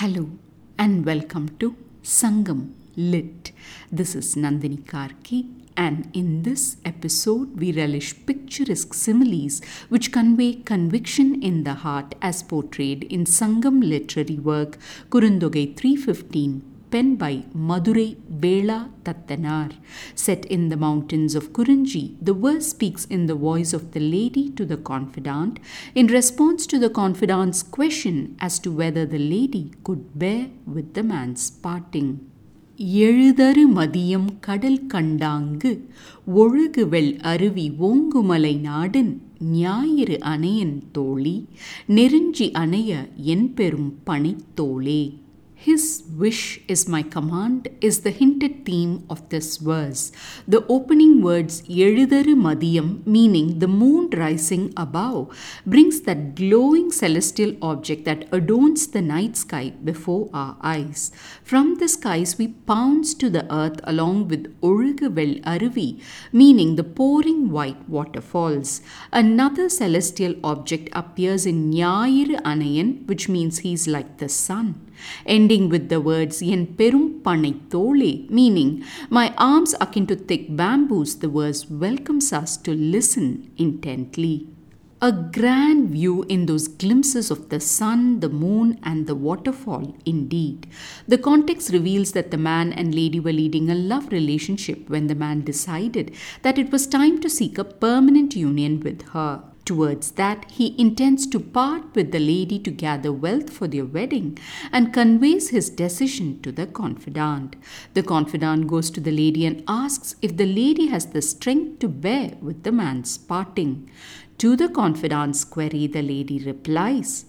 Hello and welcome to Sangam Lit. This is Nandini Karky, and in this episode, we relish picturesque similes which convey conviction in the heart as portrayed in Sangam literary work Kurunthogai 315 penned by Madurai Vela Tattanar. Set in the mountains of Kurinji, the verse speaks in the voice of the lady to the confidant in response to the confidant's question as to whether the lady could bear with the man's parting. எழுதரு மதியம் கடல் கண்டாங்கு ஒழுகுவெள் அருவி ஓங்குமலை நாடன் ஞாயிறு அணையன் தோழி நெருஞ்சி அணைய என் பெரும் பனைத்தோளே his wish is my command is the hinted theme of this verse. The opening words Yelidharu meaning the moon rising above, brings that glowing celestial object that adorns the night sky before our eyes. From the skies we pounce to the earth along with Orugavel Aruvi, meaning the pouring white waterfalls. Another celestial object appears in nyair Anayan, which means he is like the sun ending with the words Yen Perum Panai Tole, meaning my arms akin to thick bamboos, the verse welcomes us to listen intently. A grand view in those glimpses of the sun, the moon, and the waterfall, indeed. The context reveals that the man and lady were leading a love relationship when the man decided that it was time to seek a permanent union with her. Towards that, he intends to part with the lady to gather wealth for their wedding and conveys his decision to the confidant. The confidant goes to the lady and asks if the lady has the strength to bear with the man's parting. To the confidant's query, the lady replies,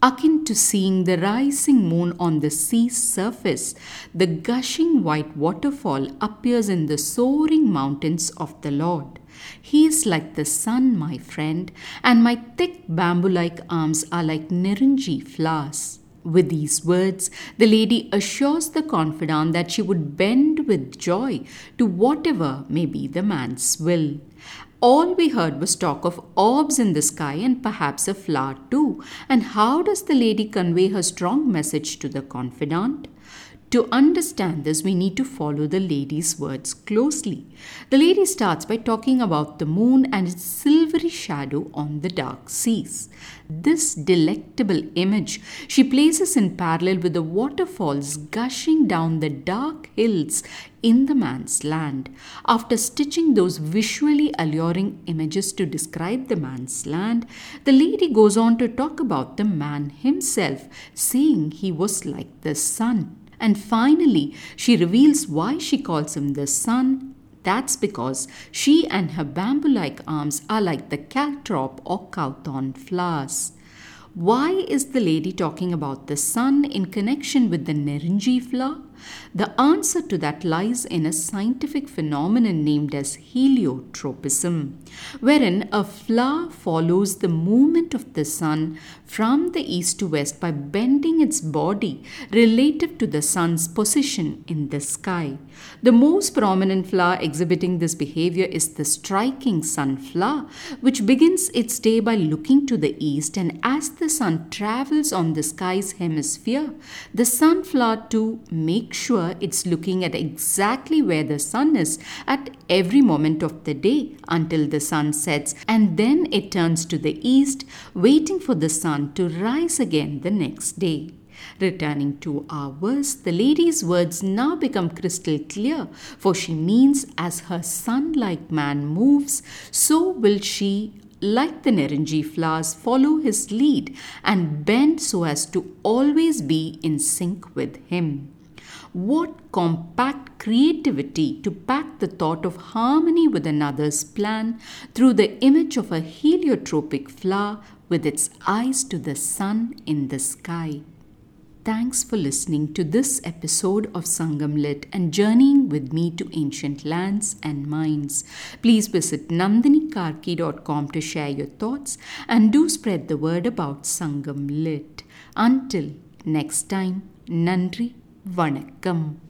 Akin to seeing the rising moon on the sea's surface, the gushing white waterfall appears in the soaring mountains of the Lord. He is like the sun, my friend, and my thick bamboo like arms are like Nirunji flowers. With these words, the lady assures the confidant that she would bend with joy to whatever may be the man's will. All we heard was talk of orbs in the sky and perhaps a flower too. And how does the lady convey her strong message to the confidant? To understand this, we need to follow the lady's words closely. The lady starts by talking about the moon and its silvery shadow on the dark seas. This delectable image she places in parallel with the waterfalls gushing down the dark hills in the man's land. After stitching those visually alluring images to describe the man's land, the lady goes on to talk about the man himself, saying he was like the sun. And finally, she reveals why she calls him the sun. That's because she and her bamboo like arms are like the caltrop or cowthorn flowers. Why is the lady talking about the sun in connection with the Nerinji flower? The answer to that lies in a scientific phenomenon named as heliotropism, wherein a flower follows the movement of the sun from the east to west by bending its body relative to the sun's position in the sky. The most prominent flower exhibiting this behavior is the striking sunflower, which begins its day by looking to the east, and as the sun travels on the sky's hemisphere, the sunflower too makes sure it's looking at exactly where the sun is at every moment of the day until the sun sets, and then it turns to the east, waiting for the sun to rise again the next day. Returning to our verse, the lady's words now become crystal clear, for she means as her sun like man moves, so will she like the Nerinji flowers, follow his lead and bend so as to always be in sync with him. What compact creativity to pack the thought of harmony with another's plan through the image of a heliotropic flower with its eyes to the sun in the sky. Thanks for listening to this episode of Sangam Lit and journeying with me to ancient lands and minds. Please visit nandinikarky.com to share your thoughts and do spread the word about Sangam Lit. Until next time, Nandri வணக்கம்.